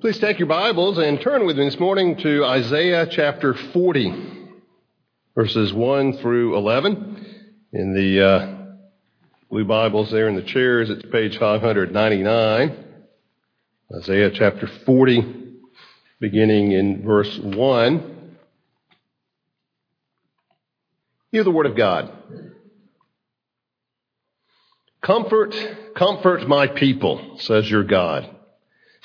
Please take your Bibles and turn with me this morning to Isaiah chapter 40, verses 1 through 11. In the uh, blue Bibles there in the chairs, it's page 599. Isaiah chapter 40, beginning in verse 1. Hear the word of God. Comfort, comfort my people, says your God.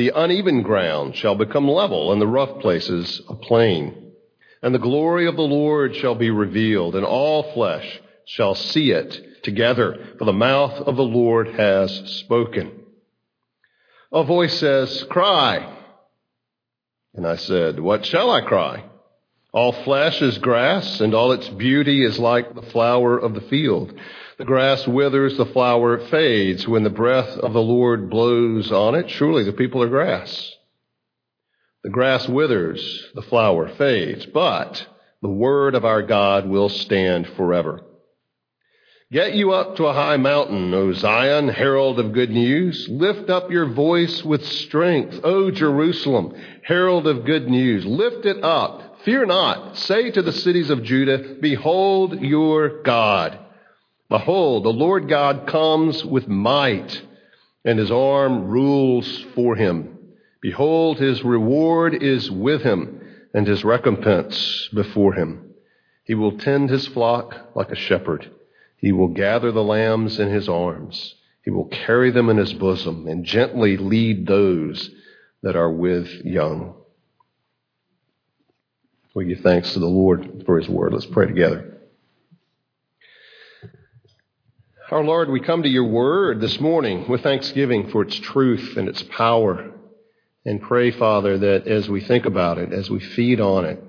The uneven ground shall become level, and the rough places a plain. And the glory of the Lord shall be revealed, and all flesh shall see it together, for the mouth of the Lord has spoken. A voice says, Cry. And I said, What shall I cry? All flesh is grass, and all its beauty is like the flower of the field. The grass withers, the flower fades. When the breath of the Lord blows on it, surely the people are grass. The grass withers, the flower fades, but the word of our God will stand forever. Get you up to a high mountain, O Zion, herald of good news. Lift up your voice with strength, O Jerusalem, herald of good news. Lift it up. Fear not. Say to the cities of Judah, Behold your God. Behold, the Lord God comes with might, and his arm rules for him. Behold, his reward is with him, and his recompense before him. He will tend his flock like a shepherd. He will gather the lambs in his arms. He will carry them in his bosom and gently lead those that are with young. We give thanks to the Lord for his word. Let's pray together. Our Lord, we come to your word this morning with thanksgiving for its truth and its power. And pray, Father, that as we think about it, as we feed on it,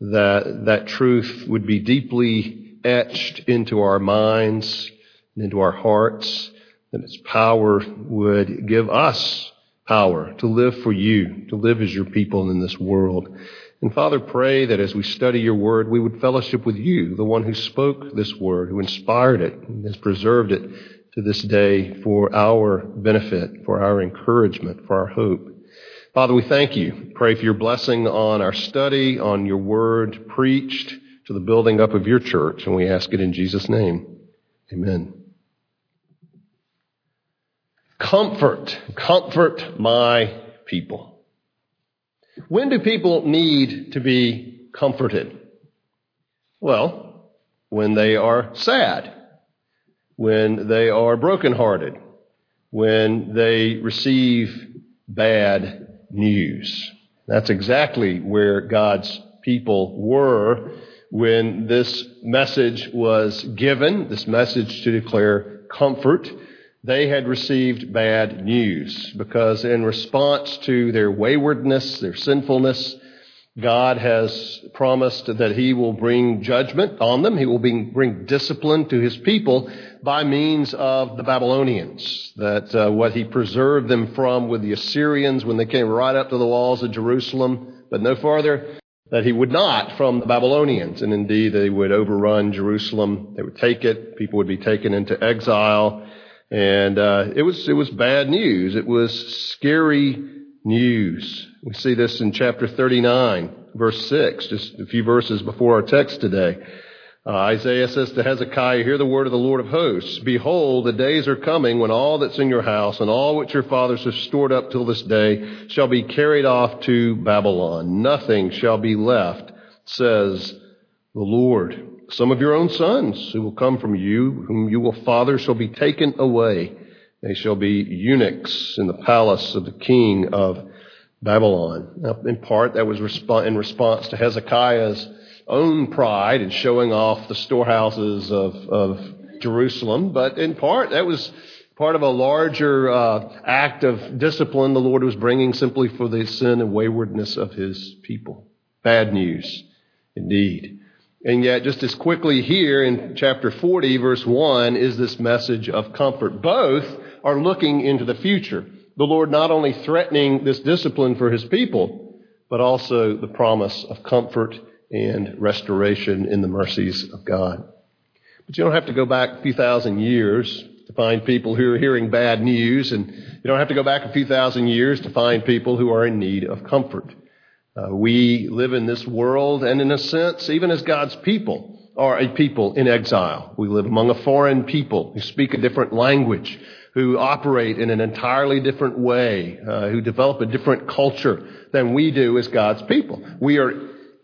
that that truth would be deeply etched into our minds and into our hearts, that its power would give us power to live for you, to live as your people in this world. And Father, pray that as we study your word, we would fellowship with you, the one who spoke this word, who inspired it and has preserved it to this day for our benefit, for our encouragement, for our hope. Father, we thank you. Pray for your blessing on our study, on your word preached to the building up of your church, and we ask it in Jesus' name. Amen. Comfort, comfort my people. When do people need to be comforted? Well, when they are sad, when they are brokenhearted, when they receive bad news. That's exactly where God's people were when this message was given, this message to declare comfort they had received bad news because in response to their waywardness, their sinfulness, God has promised that He will bring judgment on them. He will bring discipline to His people by means of the Babylonians. That uh, what He preserved them from with the Assyrians when they came right up to the walls of Jerusalem, but no farther, that He would not from the Babylonians. And indeed, they would overrun Jerusalem. They would take it. People would be taken into exile. And uh, it was it was bad news. It was scary news. We see this in chapter 39, verse 6, just a few verses before our text today. Uh, Isaiah says to Hezekiah, Hear the word of the Lord of hosts. Behold, the days are coming when all that's in your house and all which your fathers have stored up till this day shall be carried off to Babylon. Nothing shall be left, says the Lord. Some of your own sons who will come from you, whom you will father, shall be taken away. They shall be eunuchs in the palace of the king of Babylon. Now, in part, that was in response to Hezekiah's own pride in showing off the storehouses of, of Jerusalem, but in part that was part of a larger uh, act of discipline the Lord was bringing simply for the sin and waywardness of his people. Bad news, indeed. And yet, just as quickly here in chapter 40, verse 1, is this message of comfort. Both are looking into the future. The Lord not only threatening this discipline for his people, but also the promise of comfort and restoration in the mercies of God. But you don't have to go back a few thousand years to find people who are hearing bad news, and you don't have to go back a few thousand years to find people who are in need of comfort. Uh, we live in this world, and in a sense, even as God's people, are a people in exile. We live among a foreign people who speak a different language, who operate in an entirely different way, uh, who develop a different culture than we do as God's people. We are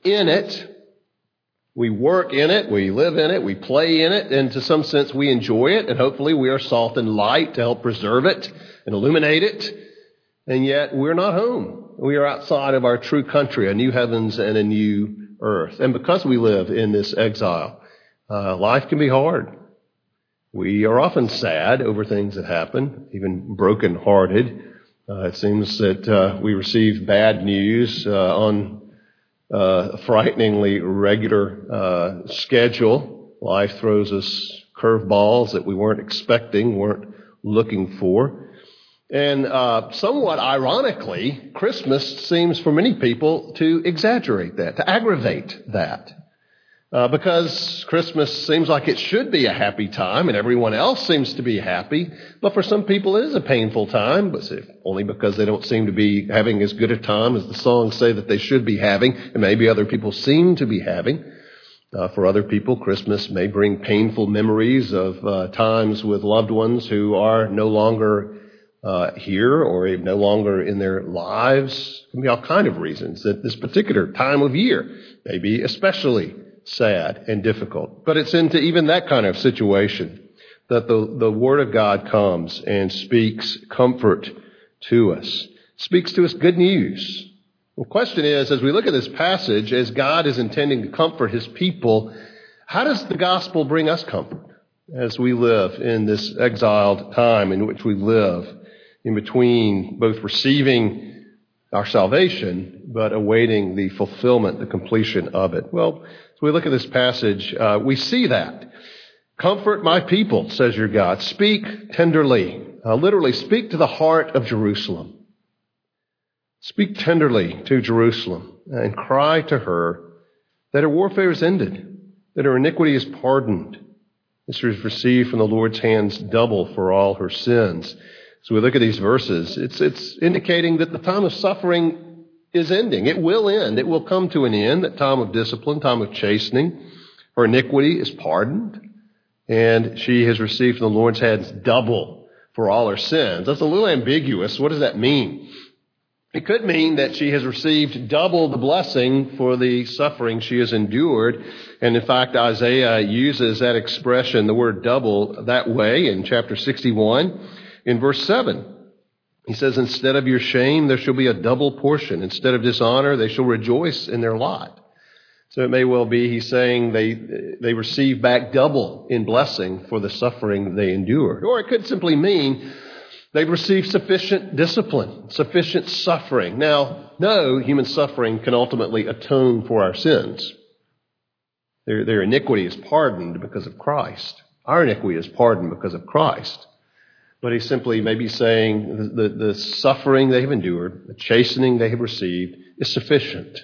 in it. We work in it, we live in it, we play in it, and to some sense we enjoy it, and hopefully we are salt and light to help preserve it and illuminate it. And yet we're not home. We are outside of our true country, a new heavens and a new earth. And because we live in this exile, uh, life can be hard. We are often sad over things that happen, even broken-hearted. Uh, it seems that uh, we receive bad news uh, on uh, frighteningly regular uh, schedule. Life throws us curveballs that we weren't expecting, weren't looking for. And uh, somewhat ironically, Christmas seems for many people to exaggerate that, to aggravate that. Uh, because Christmas seems like it should be a happy time and everyone else seems to be happy. But for some people it is a painful time, but only because they don't seem to be having as good a time as the songs say that they should be having, and maybe other people seem to be having. Uh, for other people, Christmas may bring painful memories of uh, times with loved ones who are no longer Uh, here or no longer in their lives. There can be all kind of reasons that this particular time of year may be especially sad and difficult. But it's into even that kind of situation that the, the Word of God comes and speaks comfort to us, speaks to us good news. The question is, as we look at this passage, as God is intending to comfort His people, how does the gospel bring us comfort as we live in this exiled time in which we live in between both receiving our salvation but awaiting the fulfillment, the completion of it? Well, as we look at this passage, uh, we see that. Comfort my people, says your God. Speak tenderly. Uh, literally, speak to the heart of Jerusalem. Speak tenderly to Jerusalem and cry to her that her warfare is ended, that her iniquity is pardoned. This is received from the Lord's hands double for all her sins. So we look at these verses. It's, it's indicating that the time of suffering is ending. It will end. It will come to an end. That time of discipline, time of chastening. Her iniquity is pardoned. And she has received from the Lord's hands double for all her sins. That's a little ambiguous. What does that mean? It could mean that she has received double the blessing for the suffering she has endured. And in fact, Isaiah uses that expression, the word double, that way in chapter 61 in verse 7. He says, instead of your shame, there shall be a double portion. Instead of dishonor, they shall rejoice in their lot. So it may well be he's saying they, they receive back double in blessing for the suffering they endured. Or it could simply mean they've received sufficient discipline, sufficient suffering. Now, no human suffering can ultimately atone for our sins. Their, their iniquity is pardoned because of Christ. Our iniquity is pardoned because of Christ. But he's simply maybe saying the, the, the suffering they have endured, the chastening they have received, is sufficient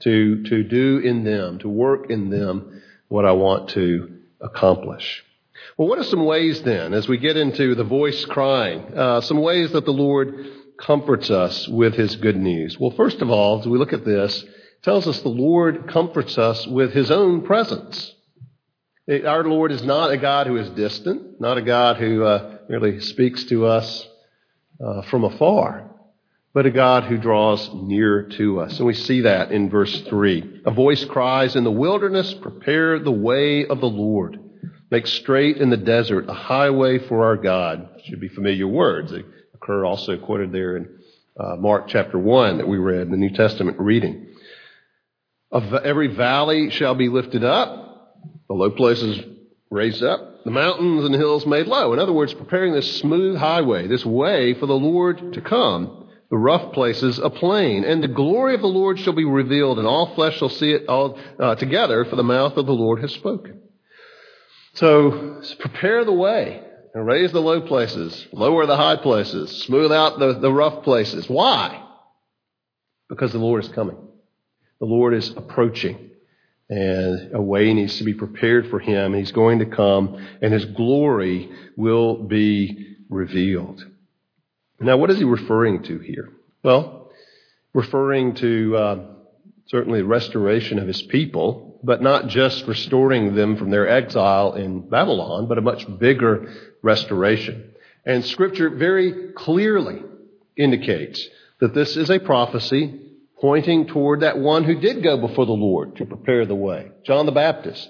to, to do in them, to work in them what I want to accomplish. Well, what are some ways then, as we get into the voice crying, uh, some ways that the Lord comforts us with his good news? Well, first of all, as we look at this, tells us the Lord comforts us with his own presence. Our Lord is not a God who is distant, not a God who uh, merely speaks to us uh, from afar, but a God who draws near to us. And we see that in verse 3. A voice cries, In the wilderness, prepare the way of the Lord. Make straight in the desert a highway for our God. Should be familiar words. They occur also quoted there in uh, Mark chapter 1 that we read in the New Testament reading. Of every valley shall be lifted up, the low places raised up, the mountains and hills made low. In other words, preparing this smooth highway, this way for the Lord to come, the rough places a plain. And the glory of the Lord shall be revealed, and all flesh shall see it all uh, together, for the mouth of the Lord has spoken. So prepare the way and raise the low places, lower the high places, smooth out the, the rough places. Why? Because the Lord is coming. The Lord is approaching. And a way needs to be prepared for him. He's going to come, and his glory will be revealed. Now, what is he referring to here? Well, referring to uh, certainly the restoration of his people, but not just restoring them from their exile in Babylon, but a much bigger restoration. And Scripture very clearly indicates that this is a prophecy pointing toward that one who did go before the Lord to prepare the way, John the Baptist.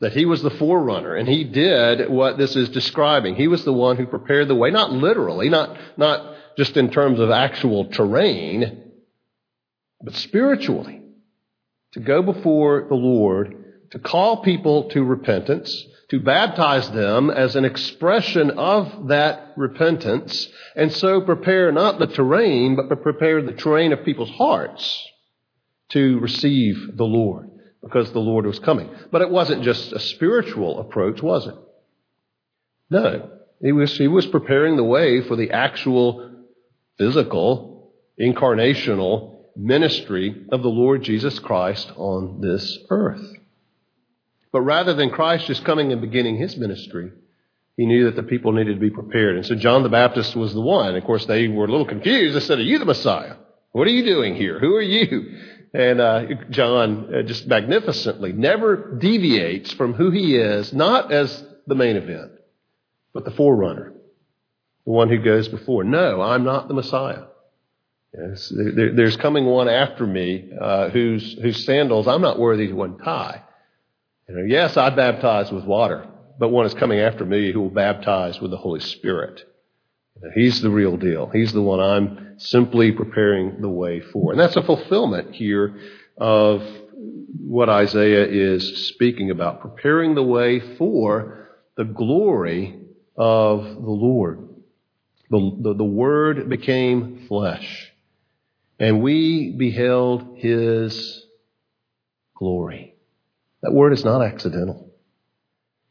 That he was the forerunner and he did what this is describing. He was the one who prepared the way, not literally, not, not just in terms of actual terrain, but spiritually. To go before the Lord, to call people to repentance, to baptize them as an expression of that repentance, and so prepare not the terrain, but prepare the terrain of people's hearts to receive the Lord, because the Lord was coming. But it wasn't just a spiritual approach, was it? No. He was, he was preparing the way for the actual physical, incarnational ministry of the Lord Jesus Christ on this earth. But rather than Christ just coming and beginning his ministry, he knew that the people needed to be prepared. And so John the Baptist was the one. Of course, they were a little confused. They said, Are you the Messiah? What are you doing here? Who are you? And uh, John uh, just magnificently never deviates from who he is, not as the main event, but the forerunner, the one who goes before. No, I'm not the Messiah. Yes, there, there's coming one after me uh, whose, whose sandals I'm not worthy to untie. Yes, I baptize with water, but one is coming after me who will baptize with the Holy Spirit. He's the real deal. He's the one I'm simply preparing the way for. And that's a fulfillment here of what Isaiah is speaking about, preparing the way for the glory of the Lord. The, the, the Word became flesh, and we beheld His glory. That word is not accidental.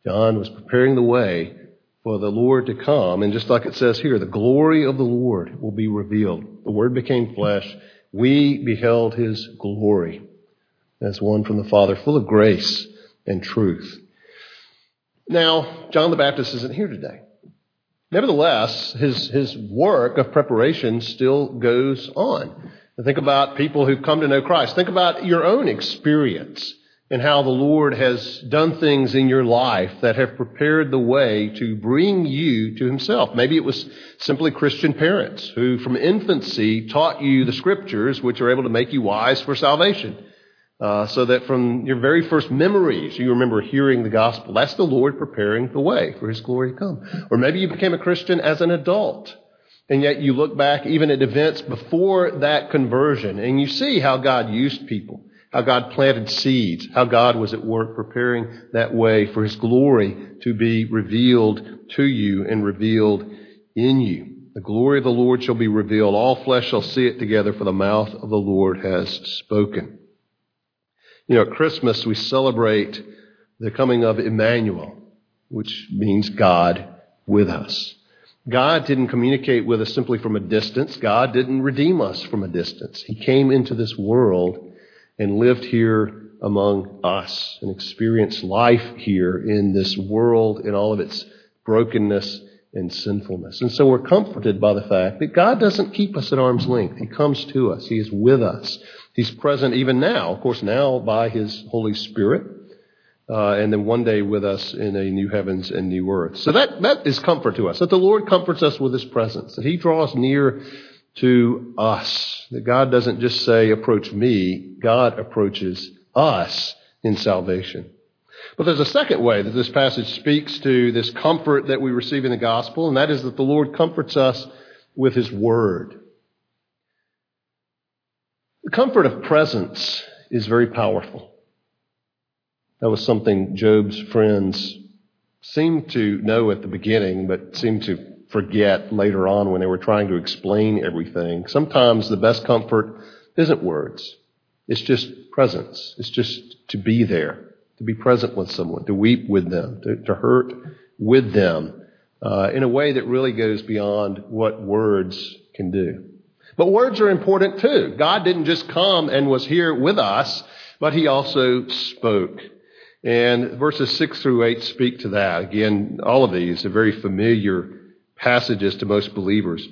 John was preparing the way for the Lord to come, and just like it says here, the glory of the Lord will be revealed. The Word became flesh. We beheld His glory as one from the Father, full of grace and truth. Now, John the Baptist isn't here today. Nevertheless, his, his work of preparation still goes on. think about people who've come to know Christ. Think about your own experience and how the Lord has done things in your life that have prepared the way to bring you to Himself. Maybe it was simply Christian parents who from infancy taught you the scriptures which are able to make you wise for salvation. Uh, so that from your very first memories, you remember hearing the gospel. That's the Lord preparing the way for His glory to come. Or maybe you became a Christian as an adult. And yet you look back even at events before that conversion and you see how God used people how God planted seeds, how God was at work preparing that way for His glory to be revealed to you and revealed in you. The glory of the Lord shall be revealed. All flesh shall see it together, for the mouth of the Lord has spoken. You know, at Christmas we celebrate the coming of Emmanuel, which means God with us. God didn't communicate with us simply from a distance. God didn't redeem us from a distance. He came into this world and lived here among us and experienced life here in this world in all of its brokenness and sinfulness. And so we're comforted by the fact that God doesn't keep us at arm's length. He comes to us. He is with us. He's present even now, of course, now by His Holy Spirit. uh, and then one day with us in a new heavens and new earth. So that, that is comfort to us, that the Lord comforts us with His presence, that He draws near to us, that God doesn't just say, approach me, God approaches us in salvation. But there's a second way that this passage speaks to this comfort that we receive in the gospel, and that is that the Lord comforts us with His Word. The comfort of presence is very powerful. That was something Job's friends seemed to know at the beginning, but seemed to forget later on when they were trying to explain everything. Sometimes the best comfort isn't words. It's just presence. It's just to be there, to be present with someone, to weep with them, to, to hurt with them uh, in a way that really goes beyond what words can do. But words are important too. God didn't just come and was here with us, but He also spoke. And verses 6 through 8 speak to that. Again, all of these are very familiar passages to most believers.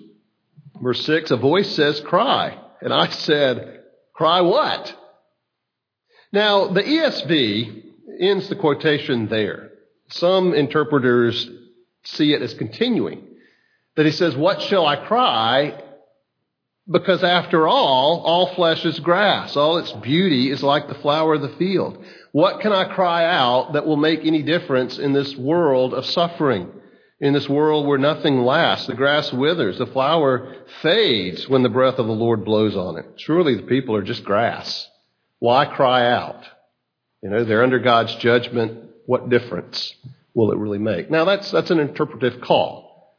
Verse 6, a voice says, cry. And I said, cry what? Now, the ESV ends the quotation there. Some interpreters see it as continuing. That he says, what shall I cry? Because after all, all flesh is grass. All its beauty is like the flower of the field. What can I cry out that will make any difference in this world of suffering? In this world where nothing lasts, the grass withers, the flower fades when the breath of the Lord blows on it. Surely the people are just grass. Why cry out? You know, they're under God's judgment. What difference will it really make? Now that's, that's an interpretive call.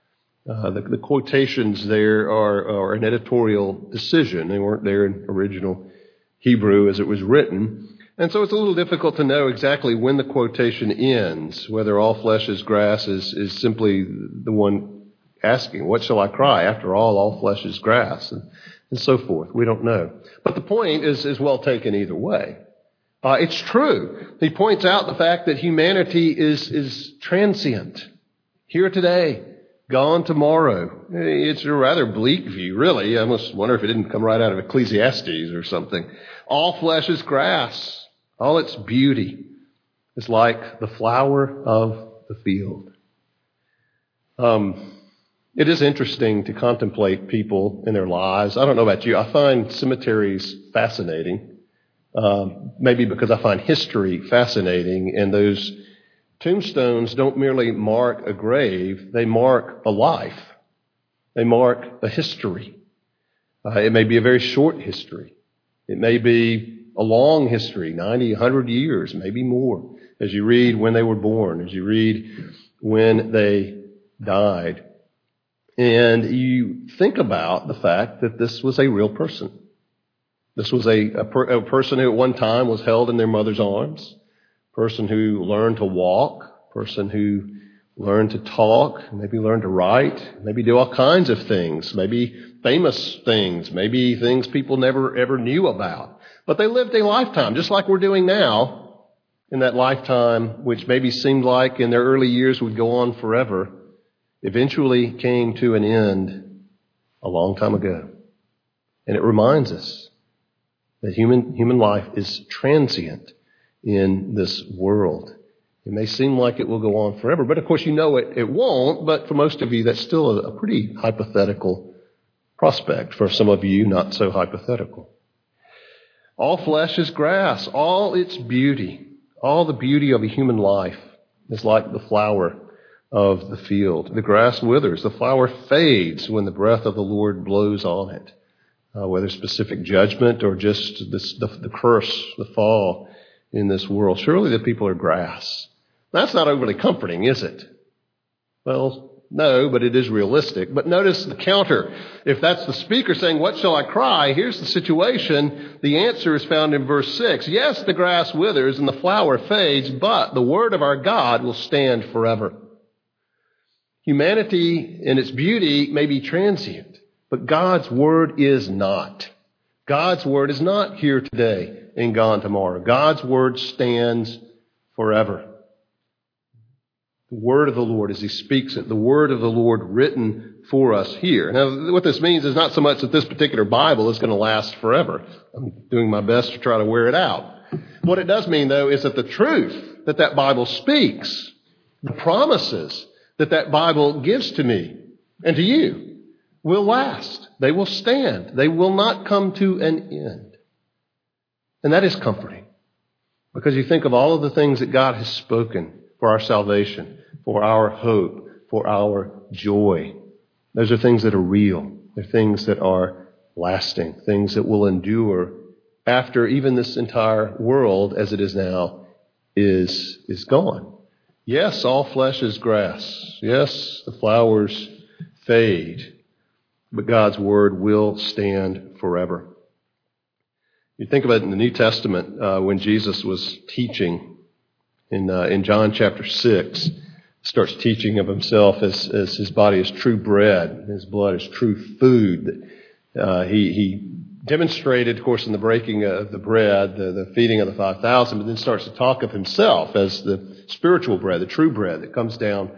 Uh, the, the, quotations there are, are an editorial decision. They weren't there in original Hebrew as it was written. And so it's a little difficult to know exactly when the quotation ends, whether all flesh is grass is, is simply the one asking, What shall I cry? After all, all flesh is grass, and, and so forth. We don't know. But the point is, is well taken either way. Uh, it's true. He points out the fact that humanity is, is transient. Here today, gone tomorrow. It's a rather bleak view, really. I almost wonder if it didn't come right out of Ecclesiastes or something. All flesh is grass. All its beauty is like the flower of the field. Um, it is interesting to contemplate people in their lives. I don't know about you. I find cemeteries fascinating. Um, maybe because I find history fascinating, and those tombstones don't merely mark a grave, they mark a life. They mark a history. Uh, it may be a very short history. It may be a long history, 90, 100 years, maybe more, as you read when they were born, as you read when they died. And you think about the fact that this was a real person. This was a, a, per, a person who at one time was held in their mother's arms, person who learned to walk, person who learned to talk, maybe learned to write, maybe do all kinds of things, maybe famous things, maybe things people never ever knew about. But they lived a lifetime, just like we're doing now, in that lifetime, which maybe seemed like in their early years would go on forever, eventually came to an end a long time ago. And it reminds us that human, human life is transient in this world. It may seem like it will go on forever, but of course you know it, it won't, but for most of you that's still a, a pretty hypothetical prospect. For some of you, not so hypothetical. All flesh is grass, all its beauty, all the beauty of a human life is like the flower of the field. The grass withers, the flower fades when the breath of the Lord blows on it. Uh, whether specific judgment or just this, the, the curse, the fall in this world. Surely the people are grass. That's not overly comforting, is it? Well, no, but it is realistic. But notice the counter. If that's the speaker saying, What shall I cry? Here's the situation. The answer is found in verse 6. Yes, the grass withers and the flower fades, but the word of our God will stand forever. Humanity in its beauty may be transient, but God's word is not. God's word is not here today and gone tomorrow. God's word stands forever. The word of the Lord as he speaks it, the word of the Lord written for us here. Now, what this means is not so much that this particular Bible is going to last forever. I'm doing my best to try to wear it out. What it does mean, though, is that the truth that that Bible speaks, the promises that that Bible gives to me and to you will last. They will stand. They will not come to an end. And that is comforting because you think of all of the things that God has spoken for our salvation, for our hope, for our joy. Those are things that are real. They're things that are lasting, things that will endure after even this entire world as it is now is, is gone. Yes, all flesh is grass. Yes, the flowers fade, but God's word will stand forever. You think about it in the New Testament uh, when Jesus was teaching in, uh, in John chapter 6, starts teaching of himself as, as his body is true bread, his blood is true food. Uh, he, he demonstrated, of course, in the breaking of the bread, the, the feeding of the 5,000, but then starts to talk of himself as the spiritual bread, the true bread that comes down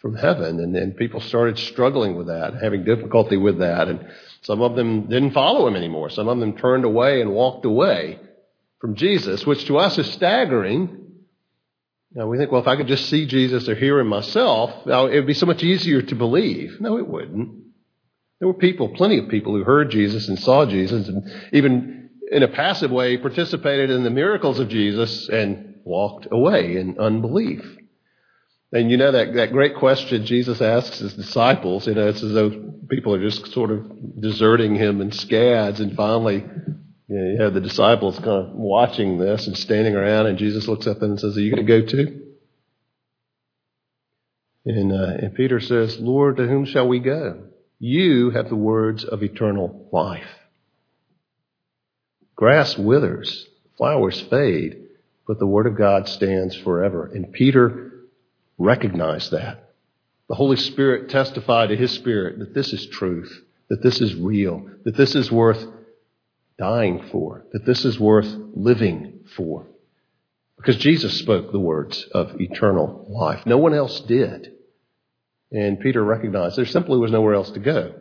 from heaven. And, and people started struggling with that, having difficulty with that. And some of them didn't follow him anymore. Some of them turned away and walked away from Jesus, which to us is staggering. Now we think, well, if I could just see Jesus or hear him myself, it would be so much easier to believe. No, it wouldn't. There were people, plenty of people who heard Jesus and saw Jesus and even in a passive way participated in the miracles of Jesus and walked away in unbelief. And you know that, that great question Jesus asks his disciples, you know, it's as though people are just sort of deserting him in scads and finally you, know, you have the disciples kind of watching this and standing around and Jesus looks them and says, are you going to go too? And, uh, and Peter says, Lord, to whom shall we go? You have the words of eternal life. Grass withers, flowers fade, but the Word of God stands forever. And Peter recognized that. The Holy Spirit testified to his spirit that this is truth, that this is real, that this is worth dying for, that this is worth living for. Because Jesus spoke the words of eternal life. No one else did. And Peter recognized there simply was nowhere else to go.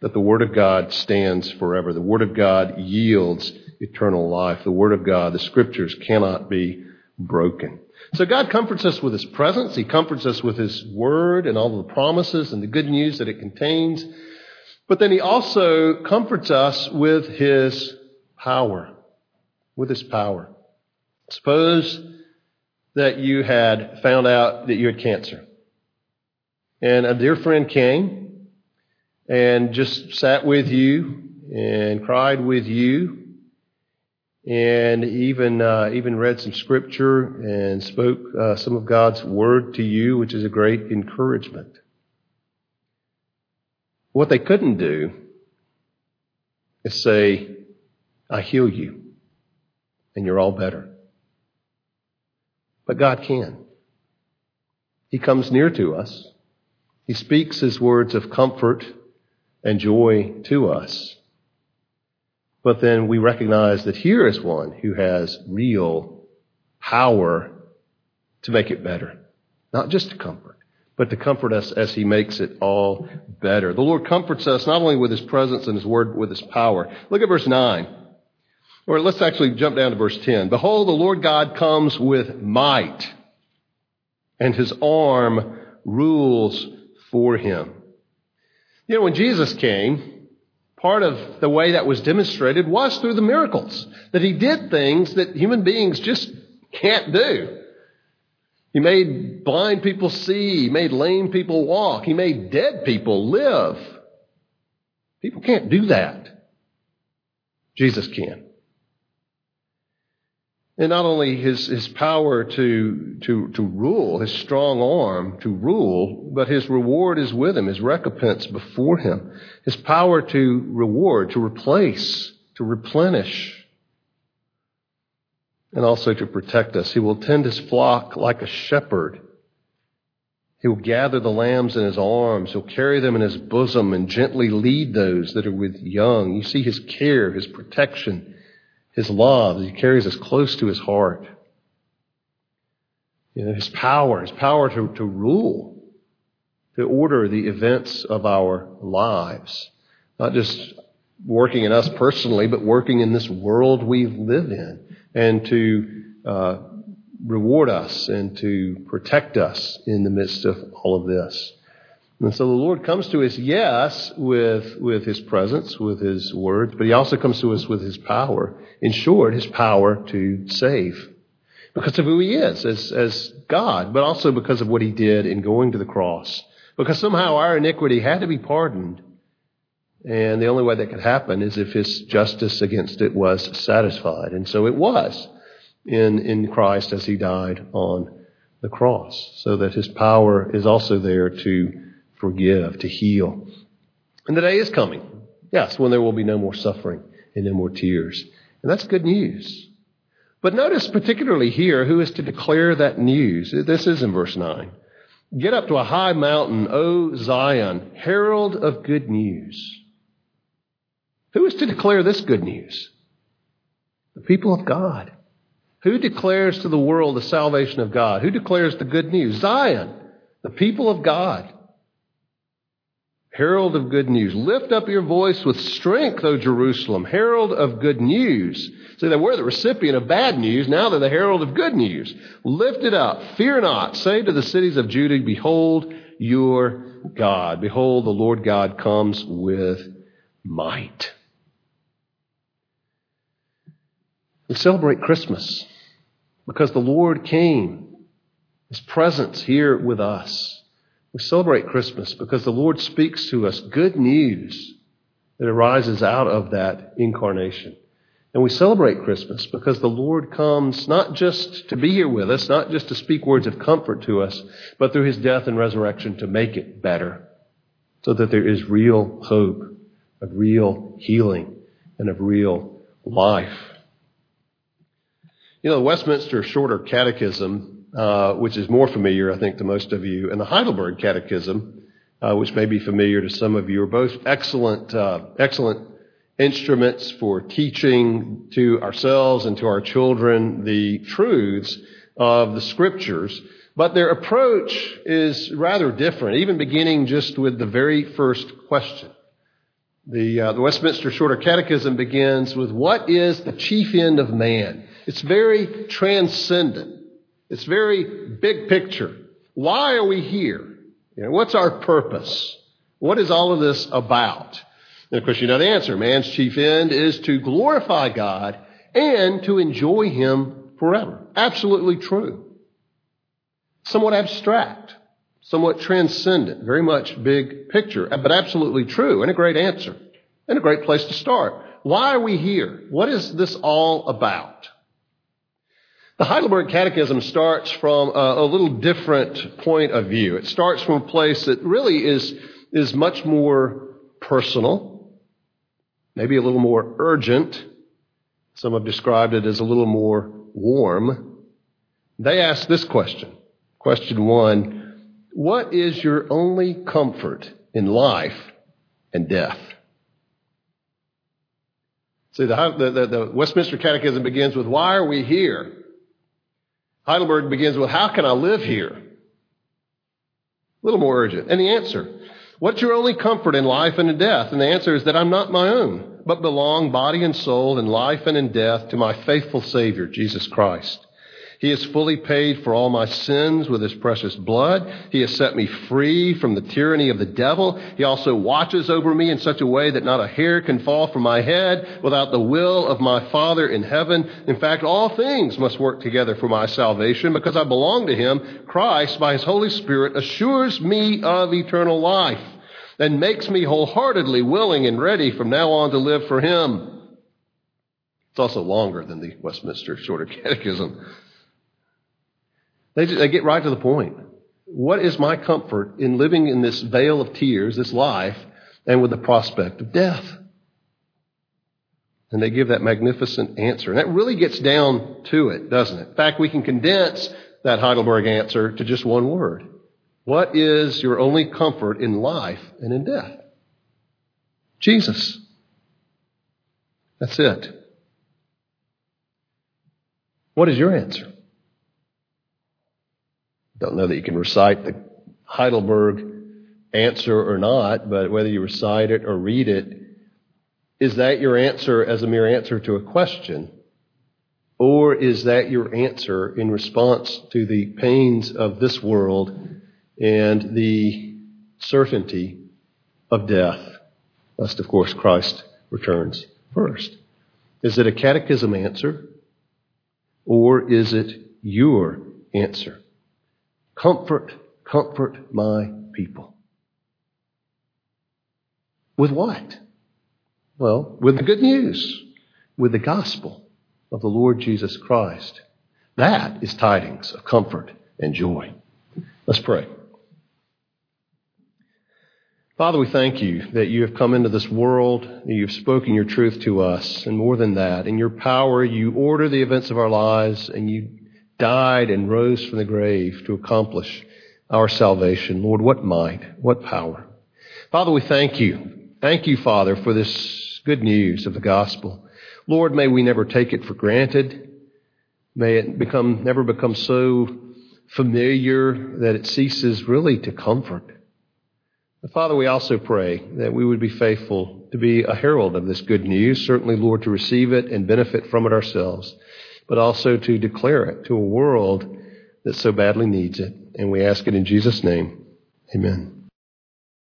That the Word of God stands forever. The Word of God yields eternal life. The Word of God, the Scriptures cannot be broken. So God comforts us with His presence. He comforts us with His Word and all the promises and the good news that it contains. But then He also comforts us with His power. With His power. Suppose that you had found out that you had cancer. And a dear friend came and just sat with you and cried with you and even uh, even read some scripture and spoke uh, some of God's word to you, which is a great encouragement. What they couldn't do is say, "I heal you, and you're all better." But God can. He comes near to us. He speaks his words of comfort and joy to us. But then we recognize that here is one who has real power to make it better. Not just to comfort, but to comfort us as he makes it all better. The Lord comforts us not only with his presence and his word, but with his power. Look at verse 9. Or let's actually jump down to verse 10. Behold, the Lord God comes with might, and his arm rules for him. You know, when Jesus came, part of the way that was demonstrated was through the miracles. That he did things that human beings just can't do. He made blind people see. He made lame people walk. He made dead people live. People can't do that. Jesus can. And not only his, his power to, to, to rule, his strong arm to rule, but his reward is with him, his recompense before him. His power to reward, to replace, to replenish, and also to protect us. He will tend his flock like a shepherd. He will gather the lambs in his arms. He'll carry them in his bosom and gently lead those that are with young. You see his care, his protection his love that he carries us close to his heart. You know, his power, his power to, to rule, to order the events of our lives. Not just working in us personally, but working in this world we live in. And to uh, reward us and to protect us in the midst of all of this. And so the Lord comes to us, yes, with, with His presence, with His words, but He also comes to us with His power. In short, His power to save. Because of who He is as, as God, but also because of what He did in going to the cross. Because somehow our iniquity had to be pardoned. And the only way that could happen is if His justice against it was satisfied. And so it was in, in Christ as He died on the cross. So that His power is also there to forgive, to heal. And the day is coming, yes, when there will be no more suffering and no more tears. And that's good news. But notice particularly here who is to declare that news. This is in verse 9. Get up to a high mountain, O Zion, herald of good news. Who is to declare this good news? The people of God. Who declares to the world the salvation of God? Who declares the good news? Zion, the people of God. Herald of good news. Lift up your voice with strength, O Jerusalem. Herald of good news. See, they were the recipient of bad news. Now they're the herald of good news. Lift it up. Fear not. Say to the cities of Judah, Behold your God. Behold, the Lord God comes with might. We celebrate Christmas because the Lord came. His presence here with us. We celebrate Christmas because the Lord speaks to us good news that arises out of that incarnation. And we celebrate Christmas because the Lord comes not just to be here with us, not just to speak words of comfort to us, but through his death and resurrection to make it better so that there is real hope of real healing and of real life. You know, the Westminster Shorter Catechism which is more familiar, I think, to most of you, and the Heidelberg Catechism, uh, which may be familiar to some of you, are both excellent, uh, excellent instruments for teaching to ourselves and to our children the truths of the Scriptures. But their approach is rather different, even beginning just with the very first question. The, uh, the Westminster Shorter Catechism begins with, What is the chief end of man? It's very transcendent. It's very big picture. Why are we here? You know, what's our purpose? What is all of this about? And of course, you know the answer. Man's chief end is to glorify God and to enjoy Him forever. Absolutely true. Somewhat abstract, somewhat transcendent, very much big picture, but absolutely true and a great answer and a great place to start. Why are we here? What is this all about? The Heidelberg Catechism starts from a, a, little different point of view. It starts from a place that really is, is much more personal, maybe a little more urgent. Some have described it as a little more warm. They ask this question. Question one What is your only comfort in life and death? See, the, the, the Westminster Catechism begins with, Why are we here? Heidelberg begins with, How can I live here? A little more urgent. And the answer, What's your only comfort in life and in death? And the answer is that I'm not my own, but belong body and soul in life and in death to my faithful Savior, Jesus Christ. He has fully paid for all my sins with his precious blood. He has set me free from the tyranny of the devil. He also watches over me in such a way that not a hair can fall from my head without the will of my Father in heaven. In fact, all things must work together for my salvation because I belong to him. Christ, by his Holy Spirit, assures me of eternal life and makes me wholeheartedly willing and ready from now on to live for him. It's also longer than the Westminster Shorter Catechism. They, they get right to the point. What is my comfort in living in this vale of tears, this life, and with the prospect of death? And they give that magnificent answer. And that really gets down to it, doesn't it? In fact, we can condense that Heidelberg answer to just one word. What is your only comfort in life and in death? Jesus. That's it. What is your answer? I don't know that you can recite the Heidelberg answer or not, but whether you recite it or read it, is that your answer as a mere answer to a question? Or is that your answer in response to the pains of this world and the certainty of death? Lest, of course, Christ returns first. Is it a catechism answer? Or is it your answer? Comfort, comfort my people. With what? Well, with the good news, with the gospel of the Lord Jesus Christ. That is tidings of comfort and joy. Let's pray. Father, we thank you that you have come into this world, that you've spoken your truth to us, and more than that, in your power, you order the events of our lives, and you died and rose from the grave to accomplish our salvation. Lord, what might, what power. Father, we thank you. Thank you, Father, for this good news of the gospel. Lord, may we never take it for granted. May it become, never become so familiar that it ceases really to comfort. Father, we also pray that we would be faithful to be a herald of this good news, certainly, Lord, to receive it and benefit from it ourselves, but also to declare it to a world that so badly needs it. And we ask it in Jesus' name. Amen.